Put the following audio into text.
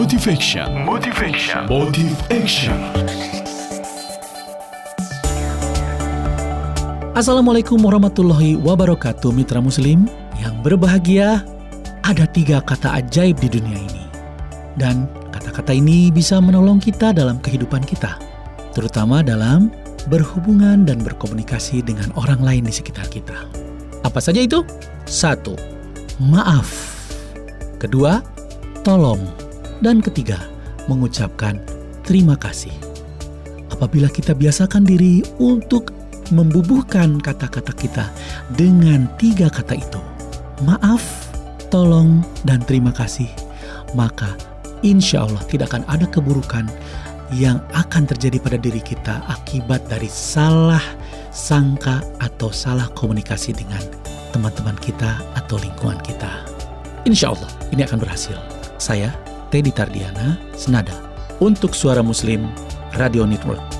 Motivation. Motivation. Motive Action. Assalamualaikum warahmatullahi wabarakatuh Mitra Muslim yang berbahagia Ada tiga kata ajaib di dunia ini Dan kata-kata ini bisa menolong kita dalam kehidupan kita Terutama dalam berhubungan dan berkomunikasi dengan orang lain di sekitar kita Apa saja itu? Satu, maaf Kedua, tolong Dan ketiga, mengucapkan terima kasih Apabila kita biasakan diri untuk membubuhkan kata-kata kita dengan tiga kata itu, maaf, tolong, dan terima kasih, maka insya Allah tidak akan ada keburukan yang akan terjadi pada diri kita akibat dari salah sangka atau salah komunikasi dengan teman-teman kita atau lingkungan kita. Insya Allah ini akan berhasil. Saya, Teddy Tardiana, Senada, untuk Suara Muslim Radio Network.